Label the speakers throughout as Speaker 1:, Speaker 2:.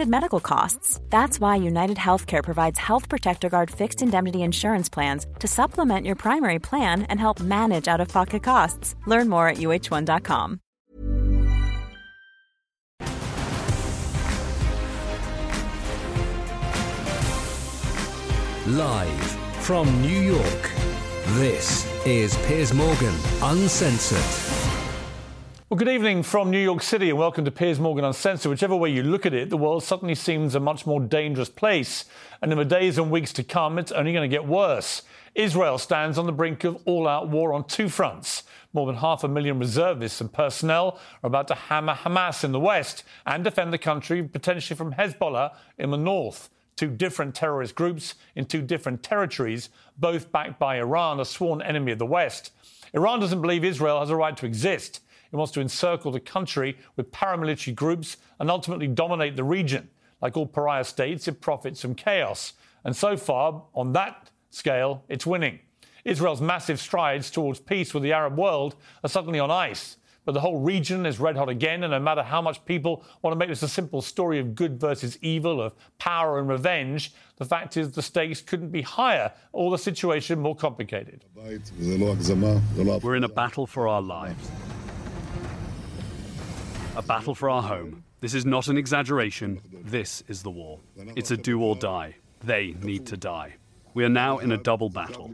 Speaker 1: medical costs. That's why United Healthcare provides Health Protector Guard fixed indemnity insurance plans to supplement your primary plan and help manage out of pocket costs. Learn more at uh1.com.
Speaker 2: Live from New York, this is Piers Morgan Uncensored.
Speaker 3: Well, good evening from New York City and welcome to Piers Morgan Uncensored. Whichever way you look at it, the world suddenly seems a much more dangerous place. And in the days and weeks to come, it's only going to get worse. Israel stands on the brink of all out war on two fronts. More than half a million reservists and personnel are about to hammer Hamas in the west and defend the country potentially from Hezbollah in the north. Two different terrorist groups in two different territories, both backed by Iran, a sworn enemy of the West. Iran doesn't believe Israel has a right to exist. It wants to encircle the country with paramilitary groups and ultimately dominate the region. Like all pariah states, it profits from chaos. And so far, on that scale, it's winning. Israel's massive strides towards peace with the Arab world are suddenly on ice. But the whole region is red hot again, and no matter how much people want to make this a simple story of good versus evil, of power and revenge, the fact is the stakes couldn't be higher, or the situation more complicated.
Speaker 4: We're in a battle for our lives. A battle for our home. This is not an exaggeration. This is the war. It's a do or die. They need to die. We are now in a double battle.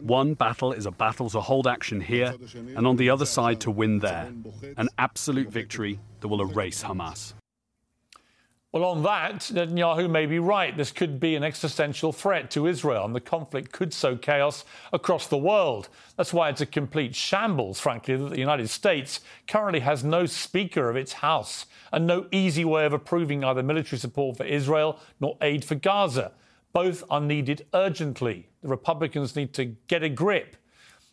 Speaker 4: One battle is a battle to hold action here, and on the other side to win there. An absolute victory that will erase Hamas.
Speaker 3: Well, on that, Netanyahu may be right. This could be an existential threat to Israel, and the conflict could sow chaos across the world. That's why it's a complete shambles, frankly, that the United States currently has no Speaker of its House and no easy way of approving either military support for Israel nor aid for Gaza. Both are needed urgently. The Republicans need to get a grip.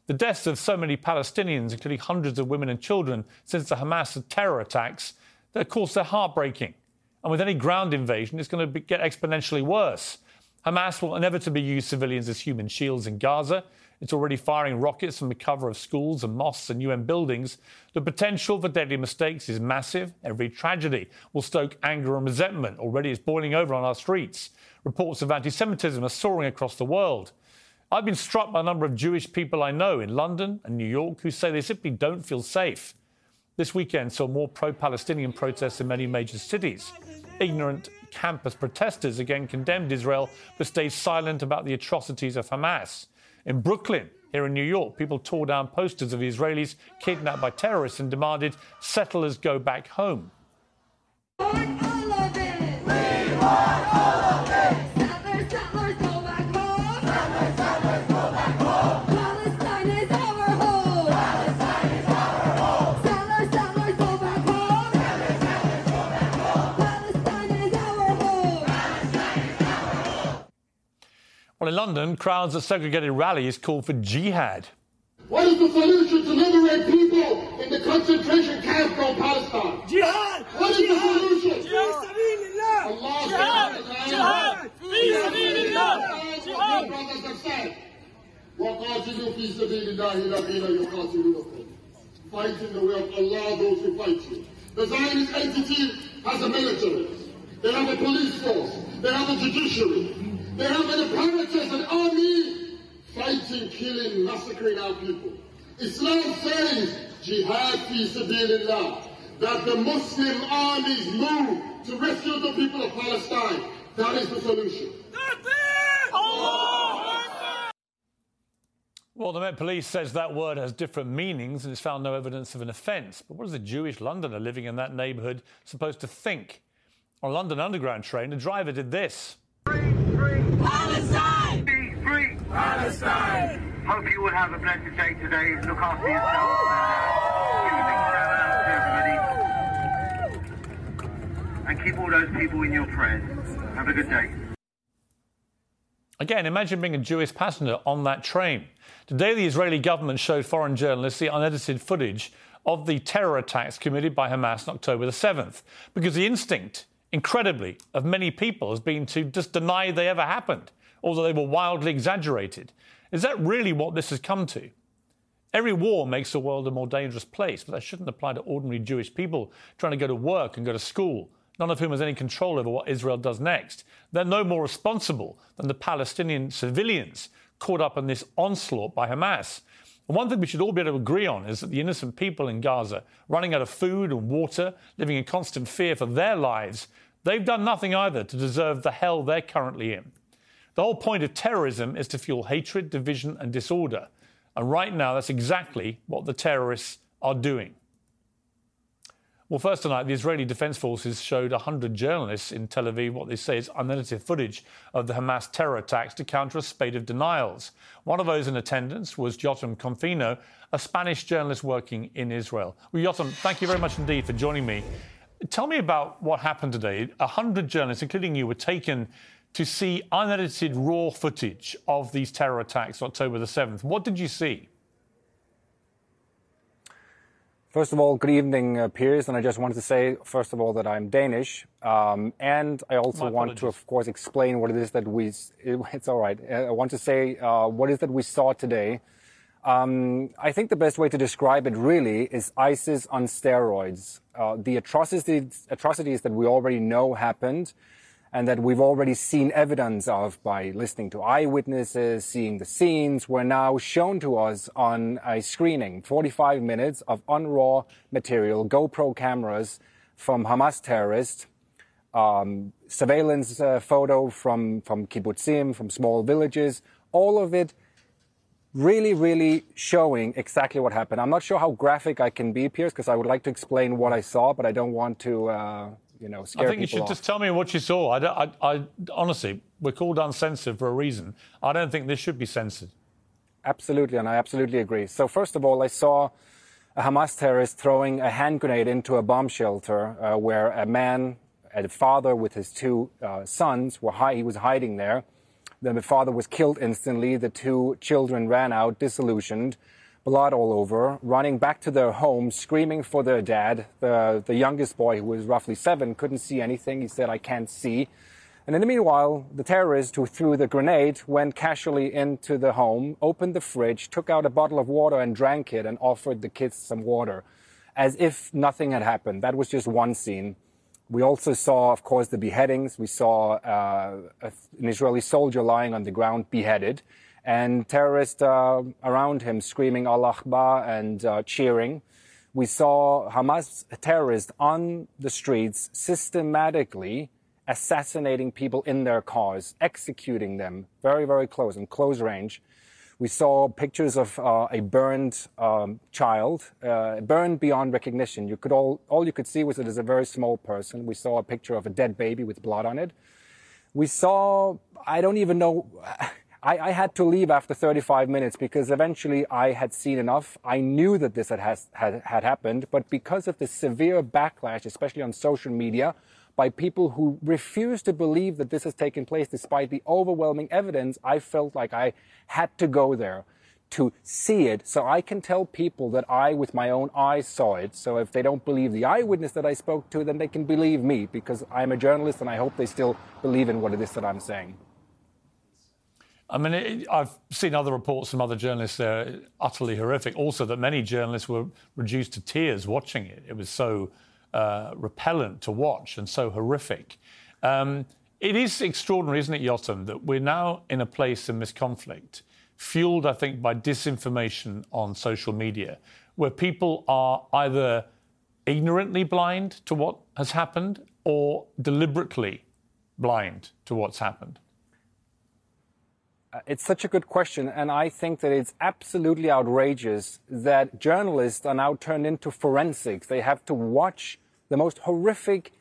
Speaker 3: The deaths of so many Palestinians, including hundreds of women and children, since the Hamas terror attacks, of course, they're heartbreaking. And with any ground invasion, it's going to be, get exponentially worse. Hamas will inevitably use civilians as human shields in Gaza. It's already firing rockets from the cover of schools and mosques and UN buildings. The potential for deadly mistakes is massive. Every tragedy will stoke anger and resentment. Already it's boiling over on our streets. Reports of anti Semitism are soaring across the world. I've been struck by a number of Jewish people I know in London and New York who say they simply don't feel safe. This weekend saw more pro Palestinian protests in many major cities. Ignorant campus protesters again condemned Israel but stayed silent about the atrocities of Hamas. In Brooklyn, here in New York, people tore down posters of Israelis kidnapped by terrorists and demanded settlers go back home. Well, in London, crowds at segregated rallies called for jihad.
Speaker 5: What is the solution to liberate people in the concentration camps from Palestine?
Speaker 6: Jihad!
Speaker 5: What is
Speaker 6: jihad,
Speaker 5: the solution?
Speaker 6: Jihad! Jihad! Jihad!
Speaker 5: Jihad! Jihad! وقاتلوا في سبيل الله الذين يقاتلونكم Fight in the way of Allah those who fight you. The Zionist entity has a military. They have a police force. They have a judiciary. They have an apparatus, an army, fighting, killing, massacring our people. Islam says, jihad fi sabilillah, that the Muslim armies move to rescue the people of Palestine. That is the solution.
Speaker 3: Well, the Met Police says that word has different meanings and has found no evidence of an offence. But what is a Jewish Londoner living in that neighbourhood supposed to think? On a London Underground train, a driver did this free.
Speaker 7: Palestine! Be free.
Speaker 8: Palestine! Hope you all have a blessed day today. Look after yourselves. And, uh, everybody.
Speaker 6: And keep all those people in your prayers. Have a good day.
Speaker 3: Again, imagine being a Jewish passenger on that train. Today, the Israeli government showed foreign journalists the unedited footage of the terror attacks committed by Hamas on October the 7th, because the instinct incredibly, of many people has been to just deny they ever happened, although they were wildly exaggerated. Is that really what this has come to? Every war makes the world a more dangerous place, but that shouldn't apply to ordinary Jewish people trying to go to work and go to school none of whom has any control over what Israel does next. They're no more responsible than the Palestinian civilians caught up in this onslaught by Hamas. And one thing we should all be able to agree on is that the innocent people in Gaza, running out of food and water, living in constant fear for their lives, they've done nothing either to deserve the hell they're currently in. The whole point of terrorism is to fuel hatred, division, and disorder. And right now, that's exactly what the terrorists are doing. Well, first tonight, the Israeli Defense Forces showed 100 journalists in Tel Aviv what they say is unedited footage of the Hamas terror attacks to counter a spate of denials. One of those in attendance was Jotam Confino, a Spanish journalist working in Israel. Well, Jotam, thank you very much indeed for joining me. Tell me about what happened today. A 100 journalists, including you, were taken to see unedited raw footage of these terror attacks on October the 7th. What did you see?
Speaker 7: First of all, good evening, uh, Piers. And I just wanted to say, first of all, that I'm Danish. Um, and I also want to, of course, explain what it is that we, it, it's all right. I want to say uh, what is that we saw today. Um, I think the best way to describe it really is ISIS on steroids. Uh, the atrocities, atrocities that we already know happened and that we've already seen evidence of by listening to eyewitnesses, seeing the scenes, were now shown to us on a screening. 45 minutes of unraw material, GoPro cameras from Hamas terrorists, um, surveillance uh, photo from, from kibbutzim, from small villages, all of it really, really showing exactly what happened. I'm not sure how graphic I can be, Piers, because I would like to explain what I saw, but I don't want to, uh, you know, scare
Speaker 3: I think you should
Speaker 7: off.
Speaker 3: just tell me what you saw. I, I, I, honestly, we're called uncensored for a reason. I don't think this should be censored.
Speaker 7: Absolutely, and I absolutely agree. So first of all, I saw a Hamas terrorist throwing a hand grenade into a bomb shelter uh, where a man, a father with his two uh, sons, were hi- he was hiding there. The father was killed instantly. The two children ran out, disillusioned blood all over, running back to their home, screaming for their dad. The, the youngest boy, who was roughly seven, couldn't see anything. He said, I can't see. And in the meanwhile, the terrorist who threw the grenade went casually into the home, opened the fridge, took out a bottle of water and drank it and offered the kids some water as if nothing had happened. That was just one scene. We also saw, of course, the beheadings. We saw uh, an Israeli soldier lying on the ground beheaded and terrorists uh, around him screaming Allah Akbar and uh, cheering. We saw Hamas terrorists on the streets systematically assassinating people in their cars, executing them very, very close, in close range. We saw pictures of uh, a burned um, child, uh, burned beyond recognition. You could all, all you could see was it as a very small person. We saw a picture of a dead baby with blood on it. We saw, I don't even know, I, I, had to leave after 35 minutes because eventually I had seen enough. I knew that this had, has, had, had happened, but because of the severe backlash, especially on social media, by people who refuse to believe that this has taken place despite the overwhelming evidence, I felt like I had to go there to see it so I can tell people that I, with my own eyes, saw it. So if they don't believe the eyewitness that I spoke to, then they can believe me because I'm a journalist and I hope they still believe in what it is that I'm saying.
Speaker 3: I mean, it, I've seen other reports from other journalists there, utterly horrific. Also, that many journalists were reduced to tears watching it. It was so uh, repellent to watch and so horrific. Um, it is extraordinary, isn't it, Jotam, that we're now in a place in this conflict, fueled, I think, by disinformation on social media, where people are either ignorantly blind to what has happened or deliberately blind to what's happened.
Speaker 7: Uh, it's such a good question, and I think that it's absolutely outrageous that journalists are now turned into forensics. They have to watch the most horrific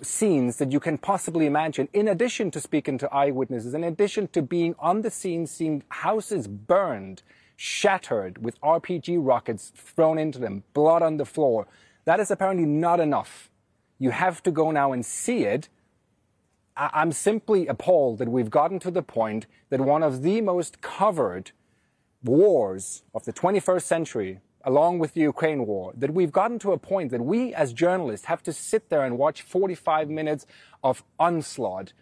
Speaker 7: scenes that you can possibly imagine, in addition to speaking to eyewitnesses, in addition to being on the scene, seeing houses burned, shattered with RPG rockets thrown into them, blood on the floor. That is apparently not enough You have to go now and see it. I'm simply appalled that we've gotten to the point that one of the most covered wars of the 21st century, along with the Ukraine war, that we've gotten to a point that we as journalists have to sit there and watch 45 minutes of onslaught.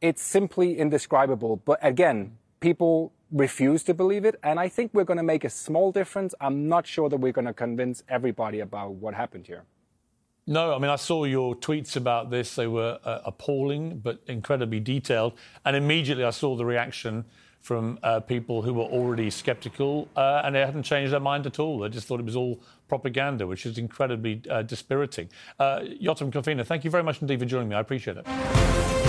Speaker 7: It's simply indescribable. But again, people refuse to believe it. And I think we're going to make a small difference. I'm not sure that we're going to convince everybody about what happened here.
Speaker 3: No, I mean, I saw your tweets about this. They were uh, appalling, but incredibly detailed. And immediately I saw the reaction from uh, people who were already skeptical uh, and they hadn't changed their mind at all. They just thought it was all propaganda, which is incredibly uh, dispiriting. Uh, Jotam Confino, thank you very much indeed for joining me. I appreciate it.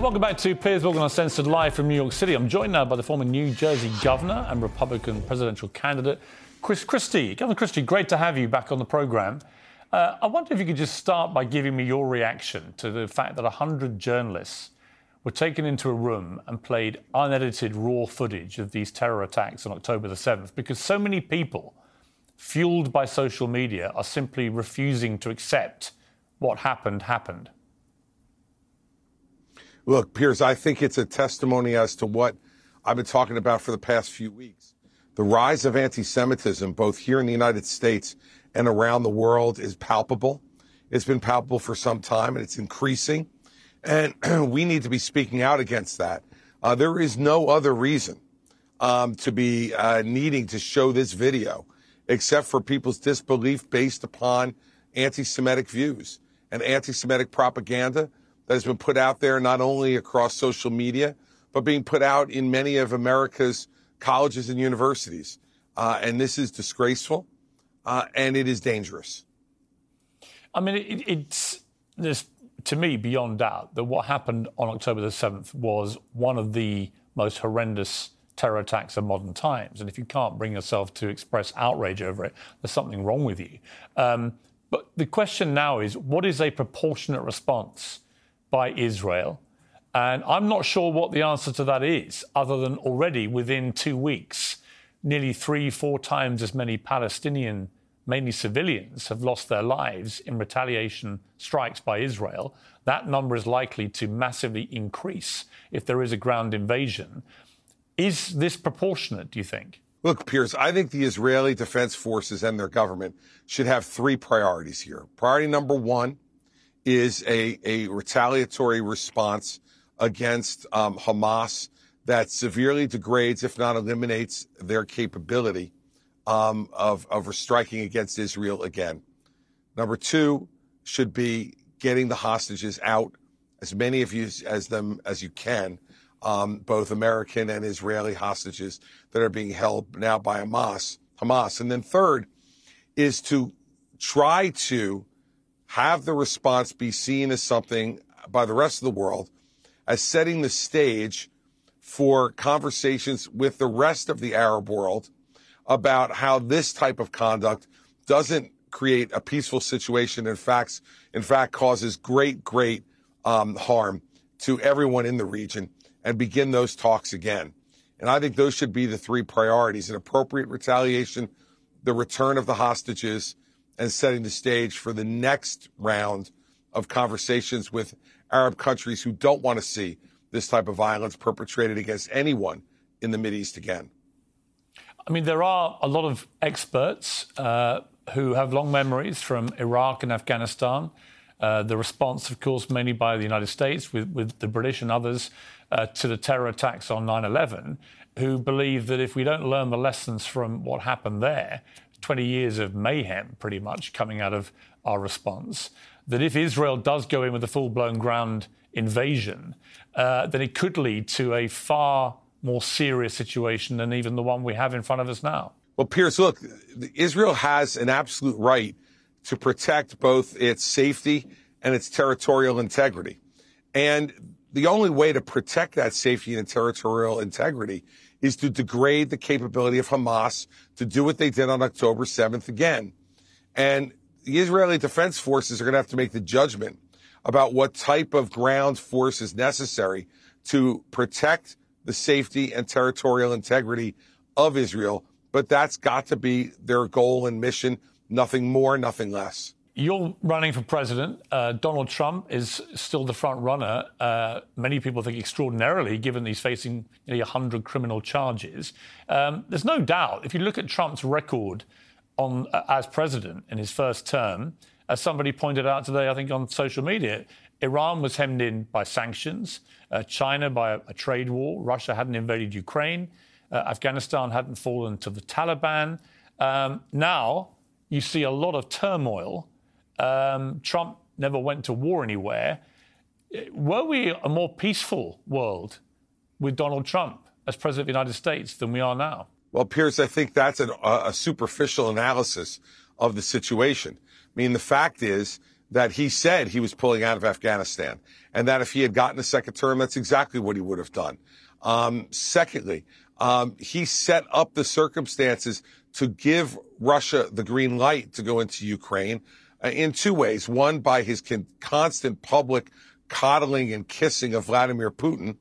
Speaker 3: Well, welcome back to Piers Morgan Uncensored live from New York City. I'm joined now by the former New Jersey governor and Republican presidential candidate, Chris Christie. Governor Christie, great to have you back on the program. Uh, I wonder if you could just start by giving me your reaction to the fact that 100 journalists were taken into a room and played unedited raw footage of these terror attacks on October the 7th, because so many people, fueled by social media, are simply refusing to accept what happened happened.
Speaker 8: Look, Piers, I think it's a testimony as to what I've been talking about for the past few weeks. The rise of anti Semitism, both here in the United States and around the world, is palpable. It's been palpable for some time and it's increasing. And we need to be speaking out against that. Uh, there is no other reason um, to be uh, needing to show this video except for people's disbelief based upon anti Semitic views and anti Semitic propaganda that has been put out there not only across social media, but being put out in many of America's colleges and universities. Uh, and this is disgraceful uh, and it is dangerous.
Speaker 3: I mean, it, it's to me beyond doubt that what happened on October the 7th was one of the most horrendous terror attacks of modern times. And if you can't bring yourself to express outrage over it, there's something wrong with you. Um, but the question now is what is a proportionate response by Israel. And I'm not sure what the answer to that is, other than already within two weeks, nearly three, four times as many Palestinian, mainly civilians, have lost their lives in retaliation strikes by Israel. That number is likely to massively increase if there is a ground invasion. Is this proportionate, do you think?
Speaker 8: Look, Piers, I think the Israeli Defense Forces and their government should have three priorities here. Priority number one is a, a retaliatory response against um, Hamas that severely degrades, if not eliminates, their capability um, of, of striking against Israel again. Number two should be getting the hostages out, as many of you as them as you can, um, both American and Israeli hostages that are being held now by Hamas. Hamas, and then third is to try to have the response be seen as something by the rest of the world as setting the stage for conversations with the rest of the Arab world about how this type of conduct doesn't create a peaceful situation. In fact, in fact, causes great, great um, harm to everyone in the region, and begin those talks again. And I think those should be the three priorities: an appropriate retaliation, the return of the hostages, and setting the stage for the next round of conversations with Arab countries who don't want to see this type of violence perpetrated against anyone in the East again.
Speaker 3: I mean, there are a lot of experts uh, who have long memories from Iraq and Afghanistan. Uh, the response, of course, mainly by the United States, with, with the British and others, uh, to the terror attacks on 9 11, who believe that if we don't learn the lessons from what happened there, 20 years of mayhem, pretty much, coming out of our response. That if Israel does go in with a full blown ground invasion, uh, then it could lead to a far more serious situation than even the one we have in front of us now.
Speaker 8: Well, Piers, look, Israel has an absolute right to protect both its safety and its territorial integrity. And the only way to protect that safety and territorial integrity is to degrade the capability of Hamas to do what they did on October 7th again. And the Israeli Defense Forces are going to have to make the judgment about what type of ground force is necessary to protect the safety and territorial integrity of Israel but that's got to be their goal and mission. Nothing more, nothing less.
Speaker 3: You're running for president. Uh, Donald Trump is still the front runner. Uh, many people think extraordinarily, given he's facing nearly 100 criminal charges. Um, there's no doubt, if you look at Trump's record on, uh, as president in his first term, as somebody pointed out today, I think on social media, Iran was hemmed in by sanctions, uh, China by a, a, trade war, Russia hadn't invaded Ukraine, uh, Afghanistan hadn't fallen to the Taliban. Um, now you see a lot of turmoil um, Trump never went to war anywhere. Were we a more peaceful world with Donald Trump as president of the United States than we are now?
Speaker 8: Well, Piers, I think that's an, a superficial analysis of the situation. I mean, the fact is that he said he was pulling out of Afghanistan, and that if he had gotten a second term, that's exactly what he would have done. Um, secondly, um, he set up the circumstances to give Russia the green light to go into Ukraine in two ways. One, by his con- constant public coddling and kissing of Vladimir Putin.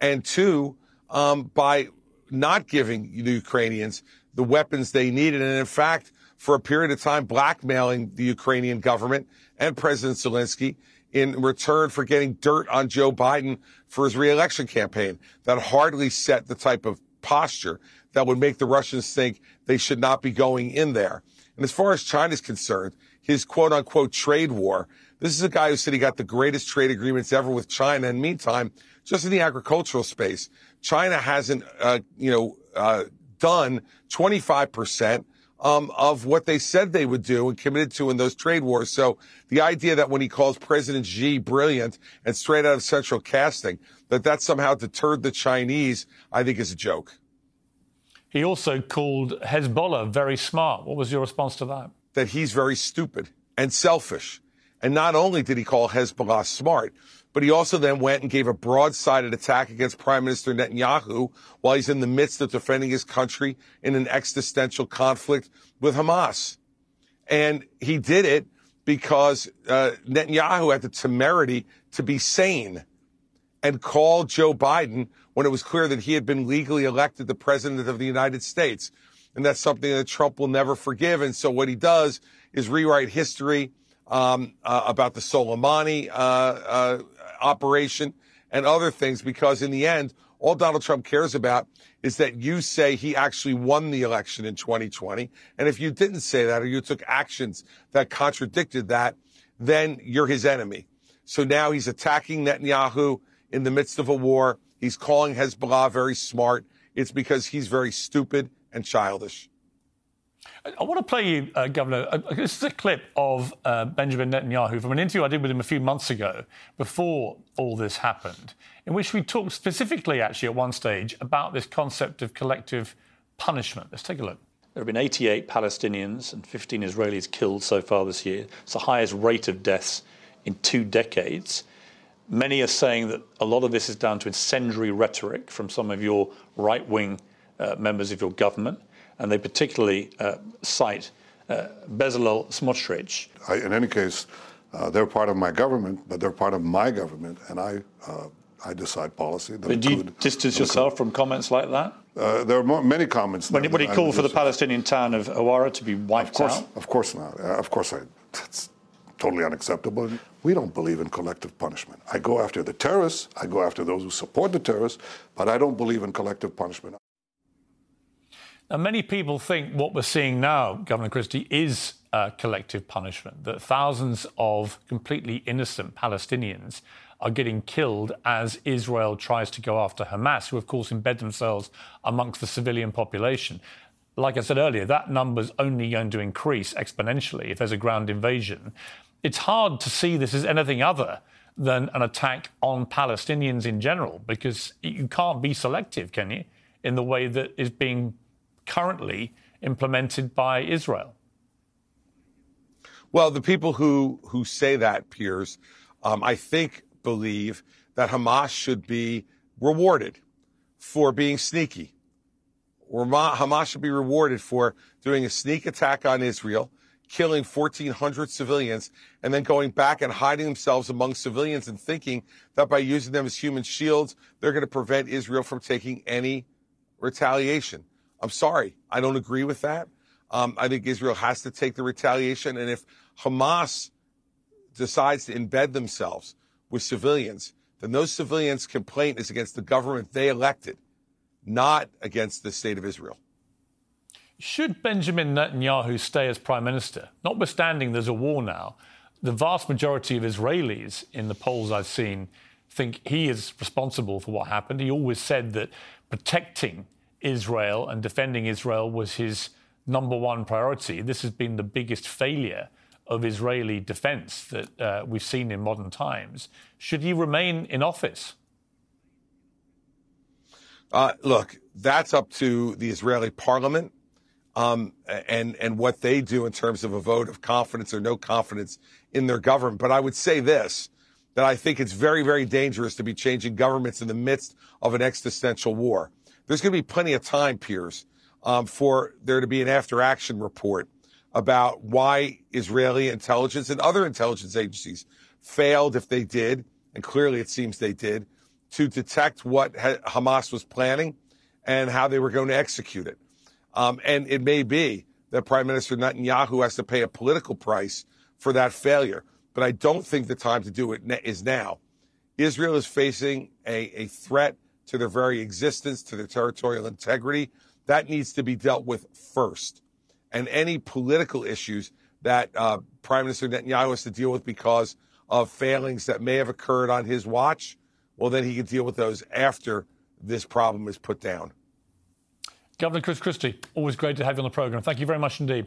Speaker 8: And two, um, by not giving the Ukrainians the weapons they needed. And in fact, for a period of time, blackmailing the Ukrainian government and President Zelensky in return for getting dirt on Joe Biden for his reelection campaign. That hardly set the type of posture that would make the Russians think they should not be going in there. And as far as China is concerned, his quote unquote trade war. This is a guy who said he got the greatest trade agreements ever with China. And meantime, just in the agricultural space, China hasn't, uh, you know, uh, done 25% um, of what they said they would do and committed to in those trade wars. So the idea that when he calls President Xi brilliant and straight out of central casting, that that somehow deterred the Chinese, I think is a joke.
Speaker 3: He also called Hezbollah very smart. What was your response to that?
Speaker 8: That he's very stupid and selfish. And not only did he call Hezbollah smart, but he also then went and gave a broad-sided attack against Prime Minister Netanyahu while he's in the midst of defending his country in an existential conflict with Hamas. And he did it because uh, Netanyahu had the temerity to be sane and call Joe Biden when it was clear that he had been legally elected the president of the United States. And that's something that Trump will never forgive. And so what he does is rewrite history um, uh, about the Soleimani uh, uh, operation and other things, because in the end, all Donald Trump cares about is that you say he actually won the election in 2020. And if you didn't say that or you took actions that contradicted that, then you're his enemy. So now he's attacking Netanyahu in the midst of a war. He's calling Hezbollah very smart. It's because he's very stupid and childish.
Speaker 3: I want to play you, uh, Governor. Uh, this is a clip of uh, Benjamin Netanyahu from an interview I did with him a few months ago, before all this happened, in which we talked specifically, actually, at one stage, about this concept of collective punishment. Let's take a look.
Speaker 9: There have been 88 Palestinians and 15 Israelis killed so far this year. It's the highest rate of deaths in two decades. Many are saying that a lot of this is down to incendiary rhetoric from some of your right wing members of your government, and they particularly uh, cite uh, Bezalel Smotrich.
Speaker 10: I, in any case, uh, they're part of my government, but they're part of my government, and I, uh, I decide policy.
Speaker 9: But do you distance yourself from comments like that?
Speaker 10: Uh, there are more, many comments.
Speaker 9: When, when he called for the Palestinian town of Hawara to be wiped
Speaker 10: of course,
Speaker 9: out?
Speaker 10: Of course not. of course, I, that's totally unacceptable. We don't believe in collective punishment. I go after the terrorists, I go after those who support the terrorists, but I don't believe in collective punishment.
Speaker 3: Now, many people think what we're seeing now, Governor Christie, is uh, collective punishment, that thousands of completely innocent Palestinians are getting killed as Israel tries to go after Hamas, who, of course, embed themselves amongst the civilian population. Like I said earlier, that number's only going to increase exponentially if there's a ground invasion. It's hard to see this as anything other than an attack on Palestinians in general, because you can't be selective, can you, in the way that is being currently implemented by Israel?
Speaker 8: Well, the people who, who say that, Piers, um, I think believe that Hamas should be rewarded for being sneaky. Hamas should be rewarded for doing a sneak attack on Israel, killing 1,400 civilians, and then going back and hiding themselves among civilians and thinking that by using them as human shields, they're going to prevent Israel from taking any retaliation. I'm sorry. I don't agree with that. Um, I think Israel has to take the retaliation. And if Hamas decides to embed themselves with civilians, then those civilians' complaint is against the government they elected, not against the state of Israel.
Speaker 3: Should Benjamin Netanyahu stay as prime minister, notwithstanding there's a war now, the vast majority of Israelis in the polls I've seen think he is responsible for what happened. He always said that protecting Israel and defending Israel was his number one priority. This has been the biggest failure of Israeli defense that uh, we've seen in modern times. Should he remain in office?
Speaker 8: Uh, look, that's up to the Israeli parliament um, and and what they do in terms of a vote of confidence or no confidence in their government. But I would say this: that I think it's very, very dangerous to be changing governments in the midst of an existential war. There's going to be plenty of time, Piers, um, for there to be an after action report about why Israeli intelligence and other intelligence agencies failed, if they did, and clearly it seems they did, to detect what Hamas was planning and how they were going to execute it. Um, and it may be that Prime Minister Netanyahu has to pay a political price for that failure. But I don't think the time to do it is now. Israel is facing a, a threat to their very existence, to their territorial integrity. That needs to be dealt with first. And any political issues that uh, Prime Minister Netanyahu has to deal with because of failings that may have occurred on his watch, well, then he can deal with those after this problem is put down.
Speaker 3: Governor Chris Christie, always great to have you on the program. Thank you very much indeed.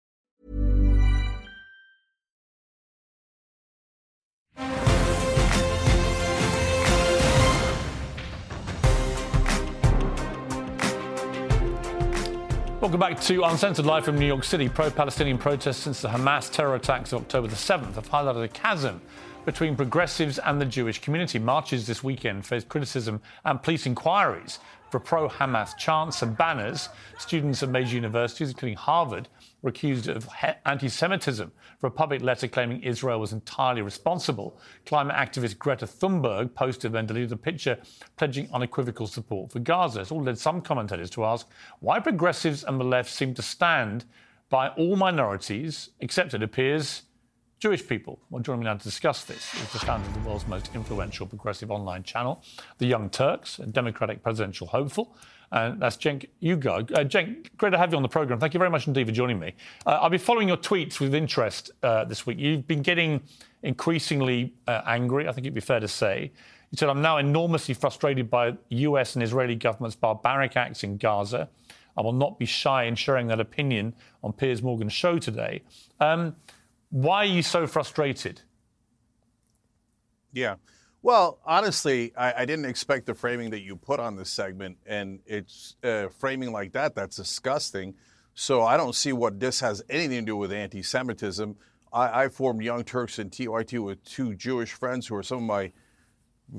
Speaker 3: Welcome back to Uncensored Live from New York City. Pro Palestinian protests since the Hamas terror attacks of October the 7th have highlighted a chasm between progressives and the Jewish community. Marches this weekend faced criticism and police inquiries for pro Hamas chants and banners. Students at major universities, including Harvard, were accused of anti Semitism for a public letter claiming Israel was entirely responsible. Climate activist Greta Thunberg posted and deleted a picture pledging unequivocal support for Gaza. All led some commentators to ask why progressives and the left seem to stand by all minorities, except it appears Jewish people. Well, joining me now to discuss this is the founder of the world's most influential progressive online channel, The Young Turks, a Democratic presidential hopeful. And that's Cenk Uygur. Uh, Cenk, great to have you on the programme. Thank you very much indeed for joining me. Uh, I'll be following your tweets with interest uh, this week. You've been getting increasingly uh, angry, I think it'd be fair to say. You said, I'm now enormously frustrated by US and Israeli government's barbaric acts in Gaza. I will not be shy in sharing that opinion on Piers Morgan's show today. Um, why are you so frustrated?
Speaker 11: Yeah. Well, honestly, I, I, didn't expect the framing that you put on this segment, and it's uh, framing like that. That's disgusting. So I don't see what this has anything to do with anti-Semitism. I, I formed Young Turks and TYT with two Jewish friends who are some of my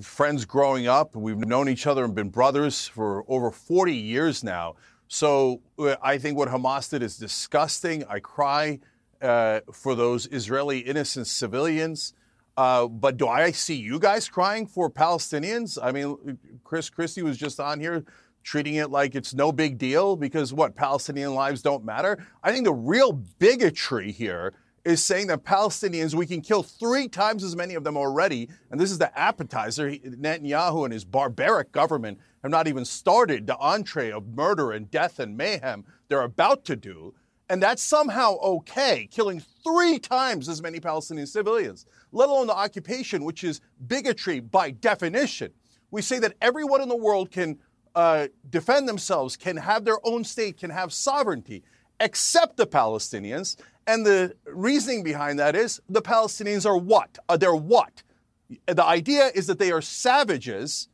Speaker 11: friends growing up. We've known each other and been brothers for over 40 years now. So uh, I think what Hamas did is disgusting. I cry uh, for those Israeli innocent civilians. Uh, but do I see you guys crying for Palestinians? I mean, Chris Christie was just on here treating it like it's no big deal because what, Palestinian lives don't matter? I think the real bigotry here is saying that Palestinians, we can kill three times as many of them already. And this is the appetizer. Netanyahu and his barbaric government have not even started the entree of murder and death and mayhem they're about to do and that's somehow okay, killing three times as many Palestinian civilians, let alone the occupation, which is bigotry by definition. We say that everyone in the world can uh, defend themselves, can have their own state, can have sovereignty, except the Palestinians. And the reasoning behind that is the Palestinians are what? Uh, they're what? The idea is that they are savages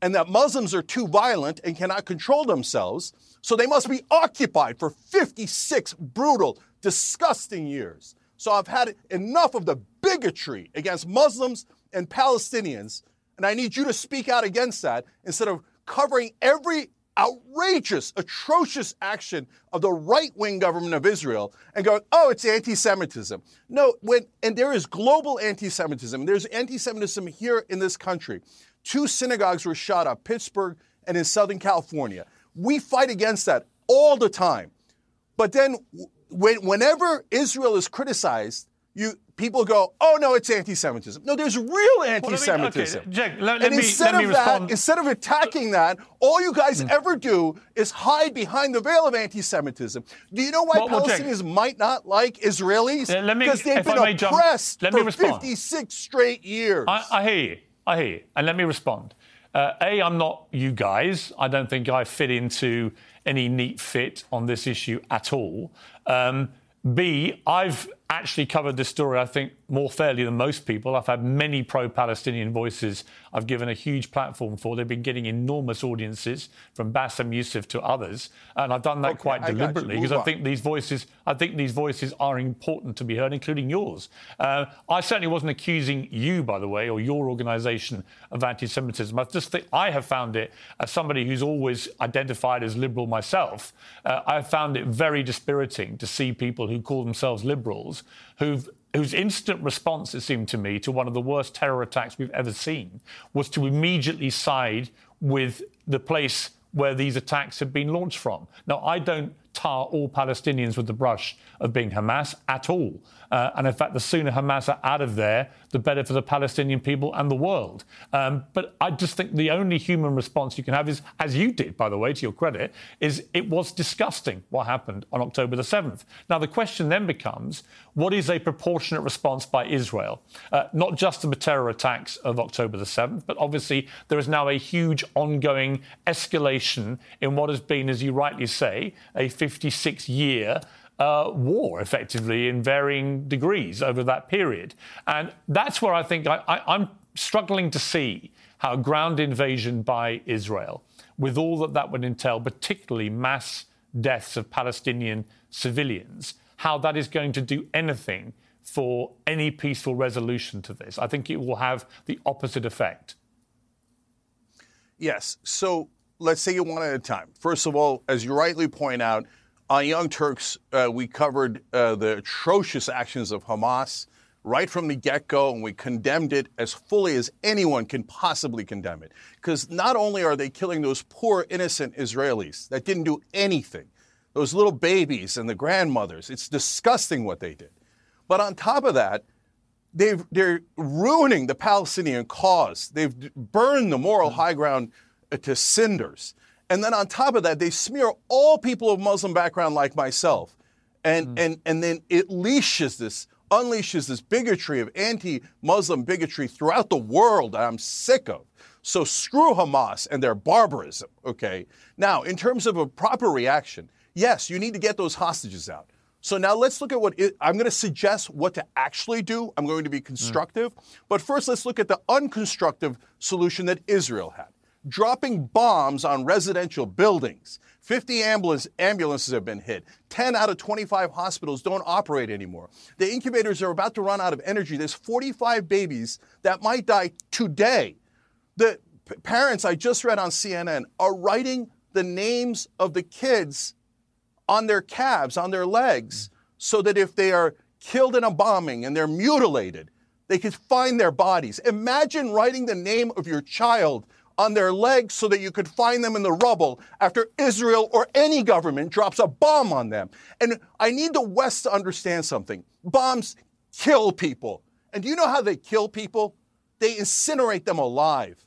Speaker 11: and that Muslims are too violent and cannot control themselves, so they must be occupied for 56 brutal, disgusting years. So I've had enough of the bigotry against Muslims and Palestinians, and I need you to speak out against that instead of covering every outrageous, atrocious action of the right wing government of Israel and going, oh, it's anti Semitism. No, when, and there is global anti Semitism. There's anti Semitism here in this country. Two synagogues were shot up, Pittsburgh and in Southern California. We fight against that all the time. But then, when, whenever Israel is criticized, you people go, "Oh no, it's anti-Semitism." No, there's real anti-Semitism.
Speaker 3: okay, Cenk, let- let
Speaker 11: and
Speaker 3: me-
Speaker 11: instead
Speaker 3: let me
Speaker 11: of
Speaker 3: respond.
Speaker 11: that, instead of attacking that, all you guys ever do is hide behind the veil of anti-Semitism. Do you know why
Speaker 3: Well, well,
Speaker 11: Palestinians might not like Israelis?
Speaker 3: Yeah, let
Speaker 11: because they've been
Speaker 3: may jump-
Speaker 11: oppressed for
Speaker 3: respond.
Speaker 11: 56 straight years.
Speaker 3: I, I hear you. I hear you. And let me respond. Uh, a, I'm not you guys. I don't think I fit into any neat fit on this issue at all. Um, B, I've actually covered this story, I think, more fairly than most people. I've had many pro Palestinian voices I've given a huge platform for. They've been getting enormous audiences from Bassem Youssef to others. And I've done that quite
Speaker 11: I
Speaker 3: deliberately because I think these voices, I think these voices are important to be heard, including yours. Uh, I certainly wasn't accusing you, by the way, or your organisation of anti-Semitism. I just think I have found it, as somebody who's always identified as liberal myself, uh, I have found it very dispiriting to see people who call themselves liberals who've whose instant response, it seemed to me, to one of the worst terror attacks we've ever seen was to immediately side with the place where these attacks have been launched from. Now, I don't tar all Palestinians with the brush of being Hamas at all. Uh, and in fact, the sooner Hamas are out of there, the better for the Palestinian people and the world. Um, but I just think the only human response you can have is, as you did, by the way, to your credit, is it was disgusting what happened on October the 7th. Now, the question then becomes what is a proportionate response by Israel? Uh, not just the terror attacks of October the 7th, but obviously there is now a huge ongoing escalation in what has been, as you rightly say, a 56 year uh, war, effectively, in varying degrees over that period. And that's where I think I, I, I'm struggling to see how ground invasion by Israel, with all that that would entail, particularly mass deaths of Palestinian civilians, how that is going to do anything for any peaceful resolution to this. I think it will have the opposite effect.
Speaker 11: Yes. So let's say it one at a time. First of all, as you rightly point out, on Young Turks, uh, we covered uh, the atrocious actions of Hamas right from the get go, and we condemned it as fully as anyone can possibly condemn it. Because not only are they killing those poor, innocent Israelis that didn't do anything, those little babies and the grandmothers, it's disgusting what they did. But on top of that, they've, they're ruining the Palestinian cause. They've burned the moral high ground to cinders. And then on top of that, they smear all people of Muslim background like myself. And, hmm. and, and then it leashes this, unleashes this bigotry of anti Muslim bigotry throughout the world that I'm sick of. So screw Hamas and their barbarism, okay? Now, in terms of a proper reaction, yes, you need to get those hostages out. So now let's look at what it, I'm going to suggest what to actually do. I'm going to be hmm. constructive. But first, let's look at the unconstructive solution that Israel had dropping bombs on residential buildings. 50 ambulance, ambulances have been hit. 10 out of 25 hospitals don't operate anymore. The incubators are about to run out of energy. There's 45 babies that might die today. The p- parents I just read on CNN are writing the names of the kids on their calves, on their legs, so that if they are killed in a bombing and they're mutilated, they could find their bodies. Imagine writing the name of your child on their legs so that you could find them in the rubble after Israel or any government drops a bomb on them. And I need the West to understand something. Bombs kill people. And do you know how they kill people? They incinerate them alive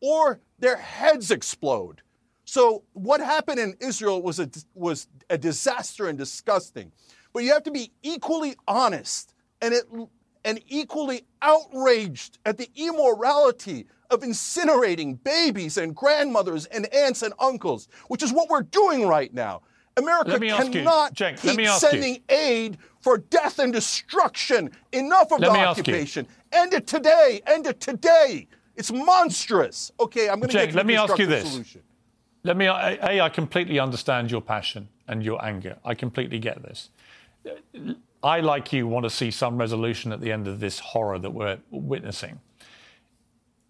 Speaker 11: or their heads explode. So what happened in Israel was a, was a disaster and disgusting. But you have to be equally honest and, it, and equally outraged at the immorality of incinerating babies and grandmothers and aunts and uncles, which is what we're doing right now. America
Speaker 3: ask you,
Speaker 11: cannot
Speaker 3: Cenk,
Speaker 11: keep
Speaker 3: ask you.
Speaker 11: sending aid for death and destruction. Enough of
Speaker 3: Let
Speaker 11: the
Speaker 3: me ask you.
Speaker 11: occupation. End it today. End it today. It's monstrous. Okay, I'm going to
Speaker 3: Cenk,
Speaker 11: get
Speaker 3: let me ask you this.
Speaker 11: Solution.
Speaker 3: Let me, A, I completely understand your passion and your anger. I completely get this. I, like you, want to see some resolution at the end of this horror that we're witnessing.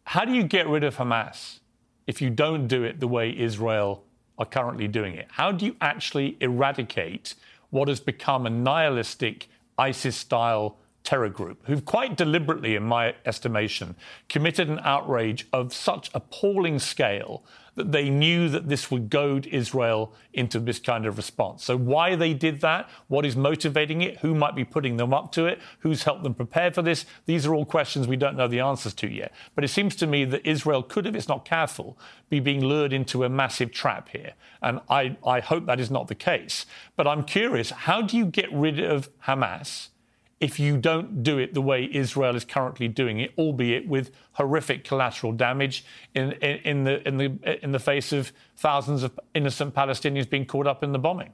Speaker 3: How do you get rid of Hamas if you don't do it the way Israel are currently doing it? How do you actually eradicate what has become a nihilistic ISIS style terror group who've quite deliberately, in my estimation, committed an outrage of such appalling scale that they knew that this would goad Israel into this kind of response. So, why they did that, what is motivating it, who might be putting them up to it, who's helped them prepare for this, these are all questions we don't know the answers to yet. But it seems to me that Israel could, if it's not careful, be being lured into a massive trap here. And I, I hope that is not the case. But I'm curious how do you get rid of Hamas? If you don't do it the way Israel is currently doing it, albeit with horrific collateral damage in, in, in, the, in, the, in the face of thousands of innocent Palestinians being caught up in the bombing.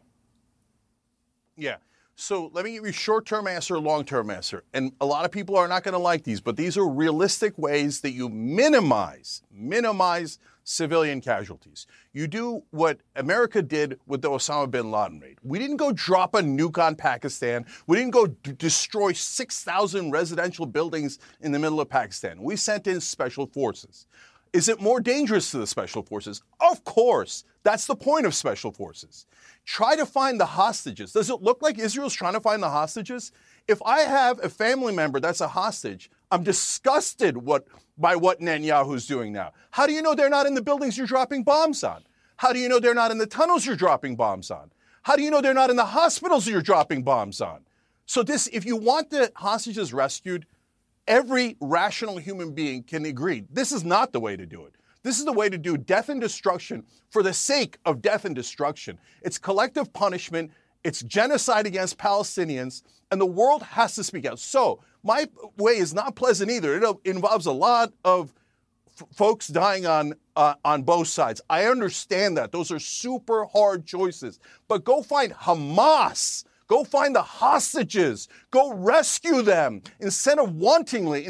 Speaker 11: Yeah. So let me give you short term answer, long term answer. And a lot of people are not going to like these, but these are realistic ways that you minimize, minimize civilian casualties. You do what America did with the Osama bin Laden raid. We didn't go drop a nuke on Pakistan. We didn't go d- destroy 6,000 residential buildings in the middle of Pakistan. We sent in special forces. Is it more dangerous to the special forces? Of course. That's the point of special forces. Try to find the hostages. Does it look like Israel's trying to find the hostages? If I have a family member that's a hostage, I'm disgusted what, by what Netanyahu's doing now. How do you know they're not in the buildings you're dropping bombs on? How do you know they're not in the tunnels you're dropping bombs on? How do you know they're not in the hospitals you're dropping bombs on? So this, if you want the hostages rescued, every rational human being can agree this is not the way to do it. This is the way to do death and destruction for the sake of death and destruction. It's collective punishment, it's genocide against Palestinians, and the world has to speak out. So, my way is not pleasant either. It involves a lot of f- folks dying on uh, on both sides. I understand that. Those are super hard choices. But go find Hamas. Go find the hostages. Go rescue them instead of wantingly,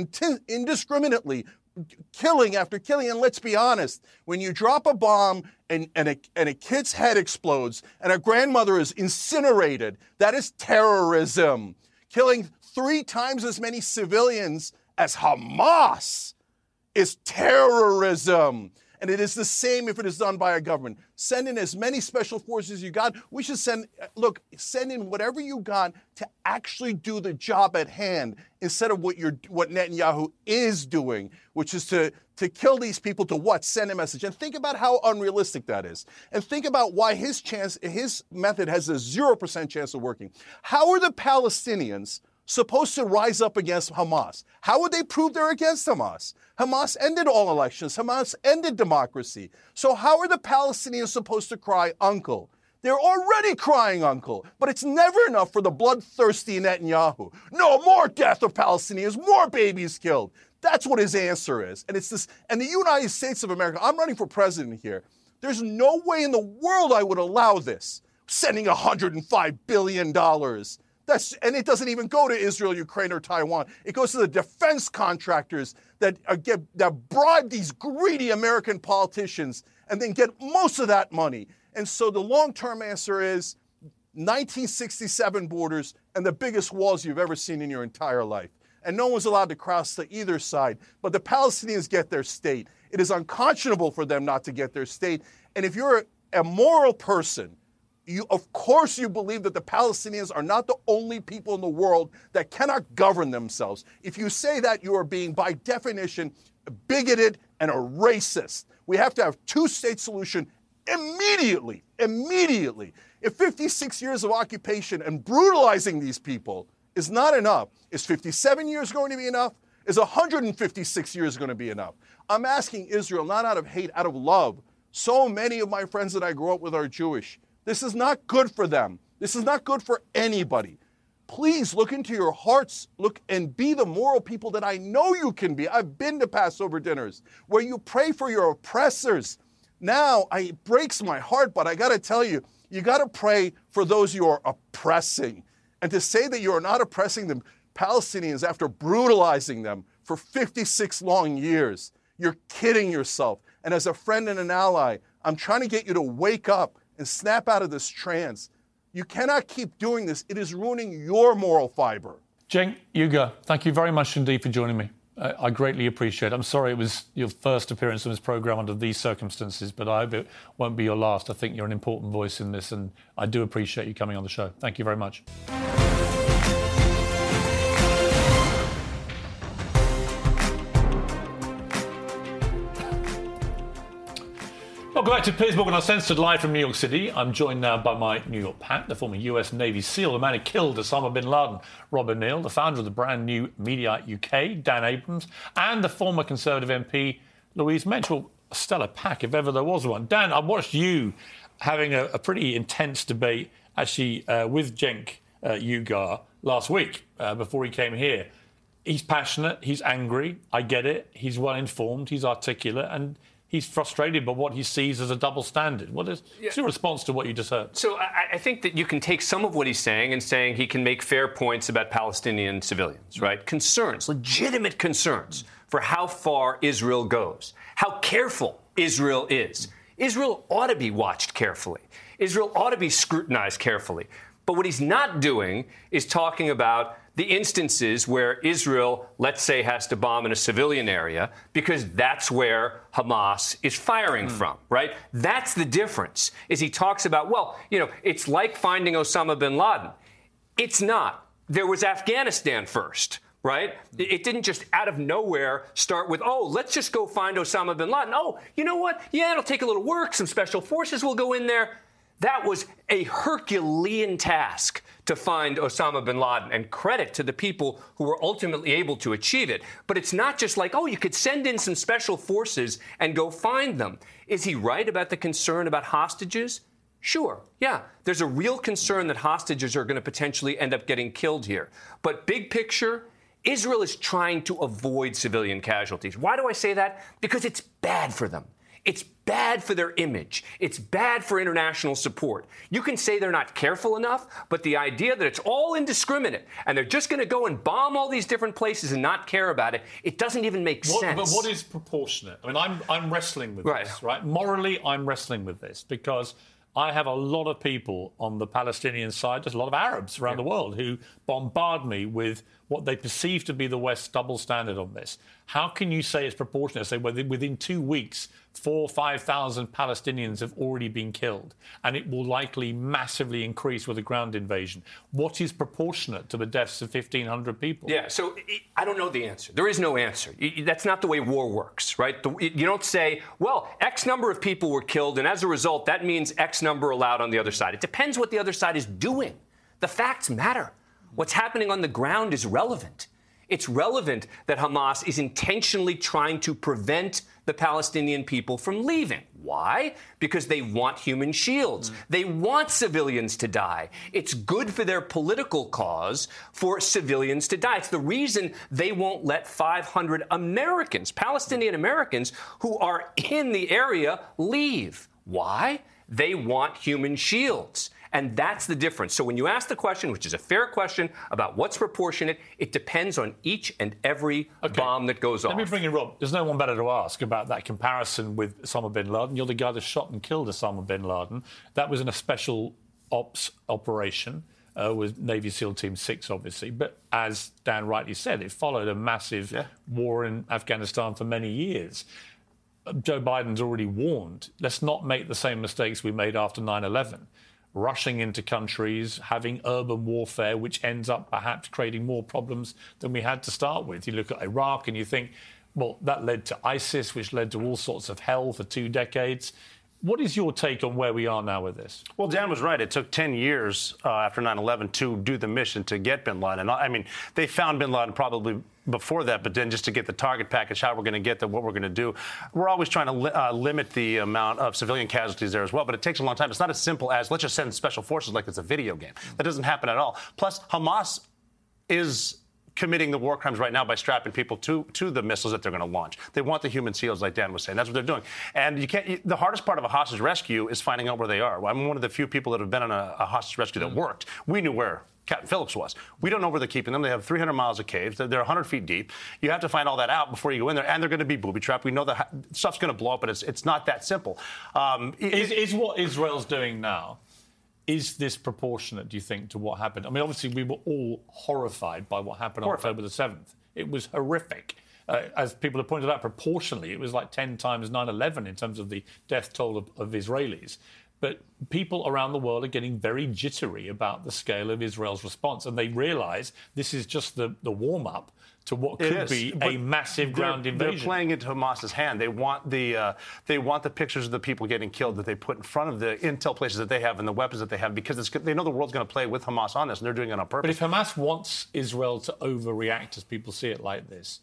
Speaker 11: indiscriminately killing after killing. And let's be honest, when you drop a bomb and, and, a, and a kid's head explodes and a grandmother is incinerated, that is terrorism. Killing three times as many civilians as Hamas is terrorism. And it is the same if it is done by a government. Send in as many special forces as you got. We should send, look, send in whatever you got to actually do the job at hand instead of what you're, what Netanyahu is doing, which is to, to kill these people to what? Send a message. And think about how unrealistic that is. And think about why his chance, his method has a 0% chance of working. How are the Palestinians supposed to rise up against Hamas. How would they prove they're against Hamas? Hamas ended all elections. Hamas ended democracy. So how are the Palestinians supposed to cry uncle? They're already crying uncle, but it's never enough for the bloodthirsty Netanyahu. No more death of Palestinians, more babies killed. That's what his answer is. And it's this and the United States of America, I'm running for president here. There's no way in the world I would allow this. Sending $105 billion that's, and it doesn't even go to Israel, Ukraine, or Taiwan. It goes to the defense contractors that, uh, get, that bribe these greedy American politicians and then get most of that money. And so the long term answer is 1967 borders and the biggest walls you've ever seen in your entire life. And no one's allowed to cross to either side. But the Palestinians get their state. It is unconscionable for them not to get their state. And if you're a moral person, you, of course, you believe that the Palestinians are not the only people in the world that cannot govern themselves. If you say that, you are being, by definition, bigoted and a racist. We have to have two-state solution immediately. Immediately. If 56 years of occupation and brutalizing these people is not enough, is 57 years going to be enough? Is 156 years going to be enough? I'm asking Israel, not out of hate, out of love. So many of my friends that I grew up with are Jewish. This is not good for them. This is not good for anybody. Please look into your hearts, look and be the moral people that I know you can be. I've been to Passover dinners where you pray for your oppressors. Now, I, it breaks my heart, but I got to tell you, you got to pray for those you are oppressing. And to say that you are not oppressing the Palestinians after brutalizing them for 56 long years, You're kidding yourself. And as a friend and an ally, I'm trying to get you to wake up and snap out of this trance. You cannot keep doing this. It is ruining your moral fiber.
Speaker 3: Cenk Uygur, thank you very much indeed for joining me. I greatly appreciate it. I'm sorry it was your first appearance on this programme under these circumstances, but I hope it won't be your last. I think you're an important voice in this, and I do appreciate you coming on the show. Thank you very much. Welcome back to Piers Morgan Uncensored, live from New York City. I'm joined now by my New York Pat, the former US Navy SEAL, the man who killed Osama bin Laden, Rob O'Neill, the founder of the brand new Mediaite UK, Dan Abrams, and the former Conservative MP, Louise Mensch. Well, a stellar pack, if ever there was one. Dan, I watched you having a, a pretty intense debate, actually, uh, with Cenk uh, Uygur last week uh, before he came here. He's passionate, he's angry, I get it, he's well informed, he's articulate, and he's frustrated by what he sees as a double standard. What is yeah. your response to what you just heard?
Speaker 12: So I, I, think that you can take some of what he's saying and saying he can make fair points about Palestinian civilians, right? Concerns, legitimate concerns for how far Israel goes, how careful Israel is. Israel ought to be watched carefully. Israel ought to be scrutinized carefully. But what he's not doing is talking about the instances where Israel, let's say, has to bomb in a civilian area because that's where Hamas is firing mm. from, right? That's the difference. Is he talks about, well, you know, it's like finding Osama bin Laden. It's not. There was Afghanistan first right? It didn't just out of nowhere start with, oh, let's just go find Osama bin Laden. Oh, you know what? Yeah, it'll take a little work. Some special forces will go in there. That was a Herculean task to find Osama bin Laden, and credit to the people who were ultimately able to achieve it. But it's not just like, oh, you could send in some special forces and go find them. Is he right about the concern about hostages? Sure, yeah. There's a real concern that hostages are going to potentially end up getting killed here. But big picture, Israel is trying to avoid civilian casualties. Why do I say that? Because it's bad for them. It's bad for their image. It's bad for international support. You can say they're not careful enough, but the idea that it's all indiscriminate and they're just going to go and bomb all these different places and not care about it, it doesn't even make
Speaker 3: what,
Speaker 12: sense.
Speaker 3: But what is proportionate? I mean, I'm, I'm wrestling with right. this, right? Morally, I'm wrestling with this because I have a lot of people on the Palestinian side, just a lot of Arabs around yeah. the world who bombard me with what they perceive to be the West's double standard on this. How can you say it's proportionate? Say within two weeks, four, five thousand Palestinians have already been killed, and it will likely massively increase with a ground invasion. What is proportionate to the deaths of 1,500 people?
Speaker 12: Yeah, so I don't know the answer. There is no answer. That's not the way war works, right? You don't say, well, X number of people were killed, and as a result, that means X number allowed on the other side. It depends what the other side is doing. The facts matter. What's happening on the ground is relevant. It's relevant that Hamas is intentionally trying to prevent the Palestinian people from leaving. Why? Because they want human shields. Mm. They want civilians to die. It's good for their political cause for civilians to die. It's the reason they won't let 500 Americans, Palestinian Americans, who are in the area leave. Why? They want human shields. And that's the difference. So when you ask the question, which is a fair question about what's proportionate, it depends on each and every okay. bomb that goes off.
Speaker 3: Let me bring in Rob. There's no one better to ask about that comparison with Osama bin Laden. You're the guy that shot and killed Osama bin Laden. That was in a special ops operation. Uh, with Navy SEAL Team 6, obviously. But as Dan rightly said, it followed a massive yeah. war in Afghanistan for many years. Joe Biden's already warned let's not make the same mistakes we made after 9 11 rushing into countries, having urban warfare, which ends up perhaps creating more problems than we had to start with. You look at Iraq and you think, well, that led to ISIS, which led to all sorts of hell for two decades. What is your take on where we are now with this?
Speaker 13: Well, Dan was right. It took 10 years uh, after 9 11 to do the mission to get bin Laden. I mean, they found bin Laden probably before that, but then just to get the target package, how we're going to get them, what we're going to do. We're always trying to li- uh, limit the amount of civilian casualties there as well, but it takes a long time. It's not as simple as let's just send special forces like it's a video game. That doesn't happen at all. Plus, Hamas is committing the war crimes right now by strapping people to, to the missiles that they're going to launch. They want the human seals, like Dan was saying. That's what they're doing. And you can't. You, the hardest part of a hostage rescue is finding out where they are. I'm one of the few people that have been on a, a hostage rescue that worked. We knew where Captain Phillips was. We don't know where they're keeping them. They have 300 miles of caves. They're, they're 100 feet deep. You have to find all that out before you go in there, and they're going to be booby trapped. We know the stuff's going to blow up, but it's it's not that simple. Um,
Speaker 3: is, is what Israel's doing now? Is this proportionate, do you think, to what happened? I mean, obviously, we were all horrified by what happened on October the 7th. It was horrific. Uh, as people have pointed out, proportionally, it was like 10 times 9 11 in terms of the death toll of, of Israelis. But people around the world are getting very jittery about the scale of Israel's response, and they realize this is just the, the warm up to what could be a massive ground
Speaker 13: they're,
Speaker 3: invasion.
Speaker 13: They're playing into Hamas's hand. They want the uh, they want the pictures of the people getting killed that they put in front of the intel places that they have and the weapons that they have because they know the world's going to play with Hamas on this, and they're doing it on purpose.
Speaker 3: But if Hamas wants Israel to overreact, as people see it like this,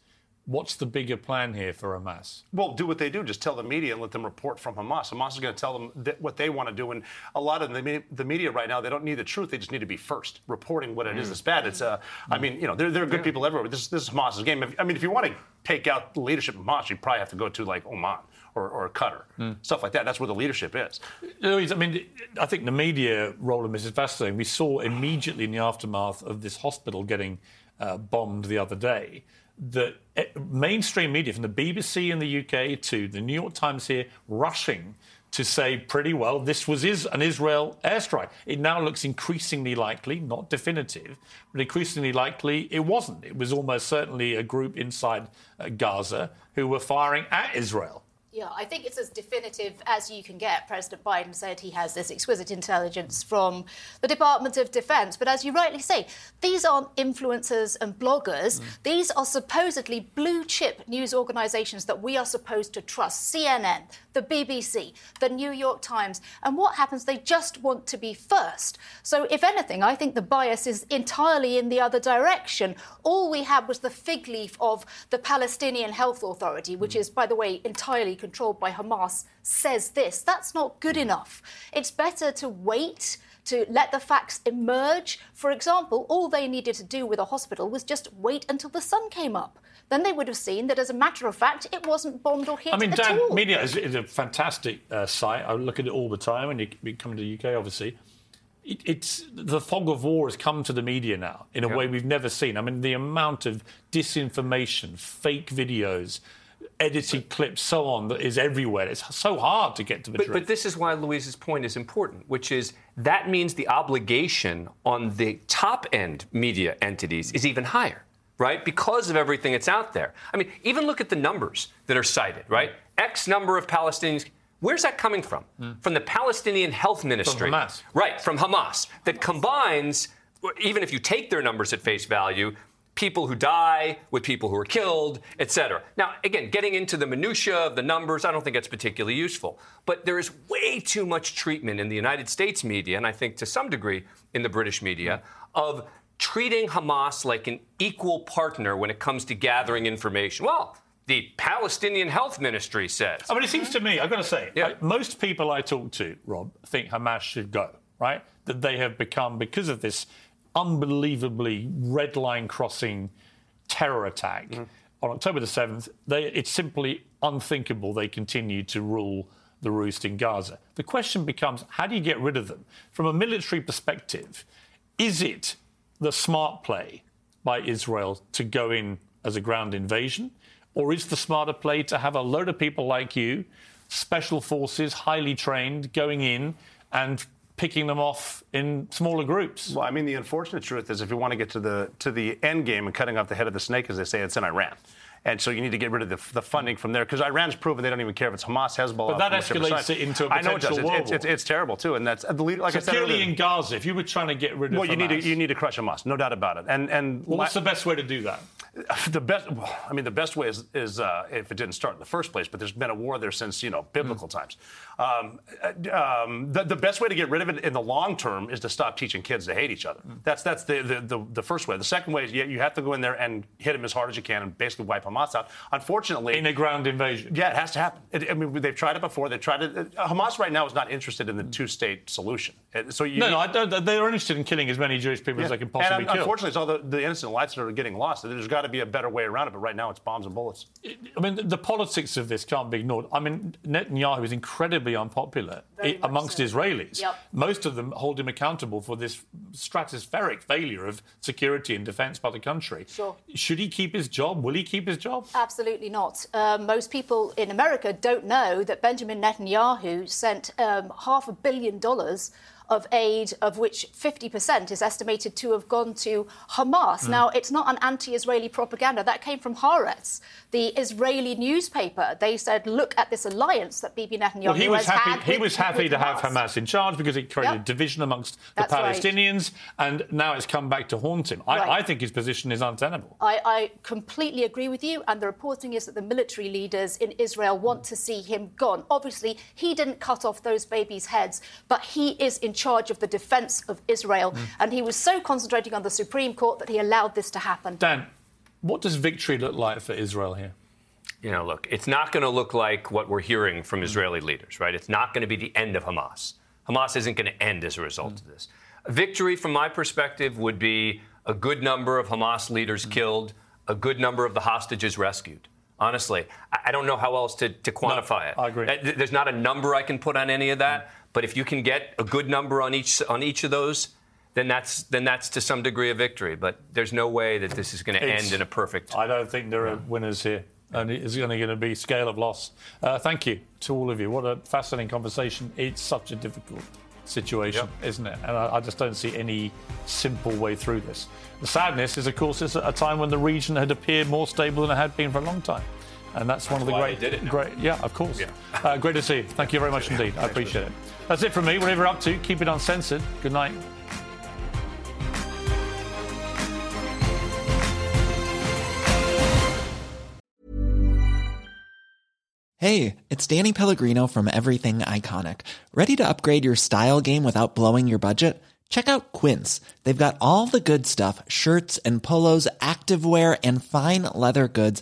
Speaker 3: What's the bigger plan here for Hamas?
Speaker 13: Well, do what they do. Just tell the media and let them report from Hamas. Hamas is going to tell them th- what they want to do. And a lot of the, the, media right now, they don't need the truth. They just need to be first reporting what it mm. is that's bad. It's, uh, mm. I mean, you know, there, there are good yeah. people everywhere. This, this is Hamas's game. I mean, if you want to take out the leadership of Hamas, you probably have to go to like Oman or, or Qatar, mm. stuff like that. That's where the leadership is.
Speaker 3: Louise, I mean, I think the media role in this is fascinating. We saw immediately in the aftermath of this hospital getting uh, bombed the other day the eh, mainstream media, from the BBC in the UK to the New York Times here, rushing to say pretty well this was is an Israel airstrike. It now looks increasingly likely, not definitive, but increasingly likely it wasn't. It was almost certainly a group inside uh, Gaza who were firing at Israel.
Speaker 14: Yeah, I think it's as definitive as you can get. President Biden said he has this exquisite intelligence from the Department of Defense. But as you rightly say, these aren't influencers and bloggers. Mm. These are supposedly blue chip news organizations that we are supposed to trust CNN, the BBC, the New York Times. And what happens? They just want to be first. So, if anything, I think the bias is entirely in the other direction. All we had was the fig leaf of the Palestinian Health Authority, which mm. is, by the way, entirely controlled by Hamas says this. That's not good enough. It's better to wait to let the facts emerge. For example, all they needed to do with a hospital was just wait until the sun came up. Then they would have seen that, as a matter of fact, it wasn't bombed or hit
Speaker 3: I mean,
Speaker 14: at
Speaker 3: Dan,
Speaker 14: all.
Speaker 3: media is, is a fantastic uh, site. I look at it all the time when you, you come to the UK, obviously. It, it's the fog of war has come to the media now in a yep. way we've never seen. I mean, the amount of disinformation, fake videos, edited clips, so on, that is everywhere. It's so hard to get to the
Speaker 12: but,
Speaker 3: truth.
Speaker 12: But this is why Louise's point is important, which is that means the obligation on the top end media entities is even higher, right? Because of everything that's out there. I mean, even look at the numbers that are cited, right? X number of Palestinians. Where's that coming from? Mm. From the Palestinian Health Ministry.
Speaker 3: From Hamas.
Speaker 12: Right, from Hamas. That combines, even if you take their numbers at face value, people who die, with people who are killed, etc. Now, again, getting into the minutia of the numbers, I don't think that's particularly useful. But there is way too much treatment in the United States media, and I think to some degree in the British media, of treating Hamas like an equal partner when it comes to gathering information. Well, the Palestinian Health Ministry says.
Speaker 3: I mean, it seems to me, I've got to say, yeah. most people I talk to, Rob, think Hamas should go, right? That they have become, because of this unbelievably red line crossing terror attack mm. on October the 7th, they, it's simply unthinkable they continue to rule the roost in Gaza. The question becomes how do you get rid of them? From a military perspective, is it the smart play by Israel to go in as a ground invasion? Or is the smarter play to have a load of people like you, special forces, highly trained, going in and picking them off in smaller groups.
Speaker 13: Well, I mean, the unfortunate truth is, if you want to get to the to the end game and cutting off the head of the snake, as they say, it's in Iran. And so you need to get rid of the, the funding from there because Iran's proven they don't even care if it's Hamas, Hezbollah.
Speaker 3: But that escalates it into a potential I know it does.
Speaker 13: It's, it's, it's, it's, terrible too, and that's the leader. Like
Speaker 3: so
Speaker 13: I said
Speaker 3: clearly in Gaza, if you were trying to get rid of
Speaker 13: well,
Speaker 3: Hamas,
Speaker 13: you need to you need to crush Hamas, no doubt about it. And and
Speaker 3: well, what's the best way to do that?
Speaker 13: the best. Well, I mean, the best way is, is uh, if it didn't start in the first place. But there's been a war there since you know biblical mm. times. Um, uh, um, the, the, best way to get rid of it in the long term is to stop teaching kids to hate each other. Mm. That's that's the, the, the, the, first way. The second way is you, you have to go in there and hit them as hard as you can and basically wipe Hamas out. Unfortunately,
Speaker 3: in a ground invasion.
Speaker 13: Yeah, it has to happen. It, I mean, they've tried it before. They've tried it. Uh, Hamas right now is not interested in the two-state solution. So you,
Speaker 3: no, no, I don't, they're interested in killing as many Jewish people yeah. as they can possibly
Speaker 13: and,
Speaker 3: kill.
Speaker 13: Unfortunately, it's all the, the innocent lives that are getting lost. There's got to be a better way around it. But right now, it's bombs and bullets.
Speaker 3: I mean, the, the politics of this can't be ignored. I mean, Netanyahu is incredibly unpopular amongst so. Israelis.
Speaker 14: Yep.
Speaker 3: Most of them hold him accountable for this stratospheric failure of security and defence by the country.
Speaker 14: Sure.
Speaker 3: Should he keep his job? Will he keep his job?
Speaker 14: Absolutely not. Um, most people in America don't know that Benjamin Netanyahu sent um, half a billion dollars of aid, of which 50% is estimated to have gone to Hamas. Mm. Now, it's not an anti Israeli propaganda. That came from Haaretz, the Israeli newspaper. They said, look at this alliance that Bibi Netanyahu well,
Speaker 3: he was
Speaker 14: has
Speaker 3: happy,
Speaker 14: had.
Speaker 3: He
Speaker 14: with,
Speaker 3: was happy to have Hamas in charge because it created yep. division amongst the That's Palestinians, right. and now it's come back to haunt him. Right. I, I, think his position is untenable.
Speaker 14: I, I completely agree with you, and the reporting is that the military leaders in Israel want to see him gone. Obviously, he didn't cut off those babies' heads, but he is in charge of the defense of Israel. Mm. And he was so concentrating on the Supreme Court that he allowed this to happen.
Speaker 3: Dan, what does victory look like for Israel here?
Speaker 12: You know, look, it's not going to look like what we're hearing from Israeli leaders, right? It's not going to be the end of Hamas. Hamas isn't going to end as a result mm. of this. A victory, from my perspective, would be a good number of Hamas leaders mm. killed, a good number of the hostages rescued. Honestly, I don't know how else to, to quantify
Speaker 3: no,
Speaker 12: it.
Speaker 3: I agree.
Speaker 12: There's not a number I can put on any of that. But if you can get a good number on each on each of those, then that's then that's to some degree a victory. But there's no way that this is going to end in a perfect.
Speaker 3: I don't think there are winners here. And it's only going to be scale of loss. Uh, thank you to all of you. What a fascinating conversation. It's such a difficult situation, yep. isn't it? And I, I, just don't see any simple way through this. The sadness is, of course, it's a time when the region had appeared more stable than it had been for a long time. And that's, that's one of the great, Did it great, yeah, of course. Yeah. Uh, great to see you. Thank you very much indeed. I appreciate it. That's it from me. Whatever you're up to, keep it uncensored. Good night.
Speaker 15: Hey, it's Danny Pellegrino from Everything Iconic. Ready to upgrade your style game without blowing your budget? Check out Quince. They've got all the good stuff shirts and polos, activewear, and fine leather goods,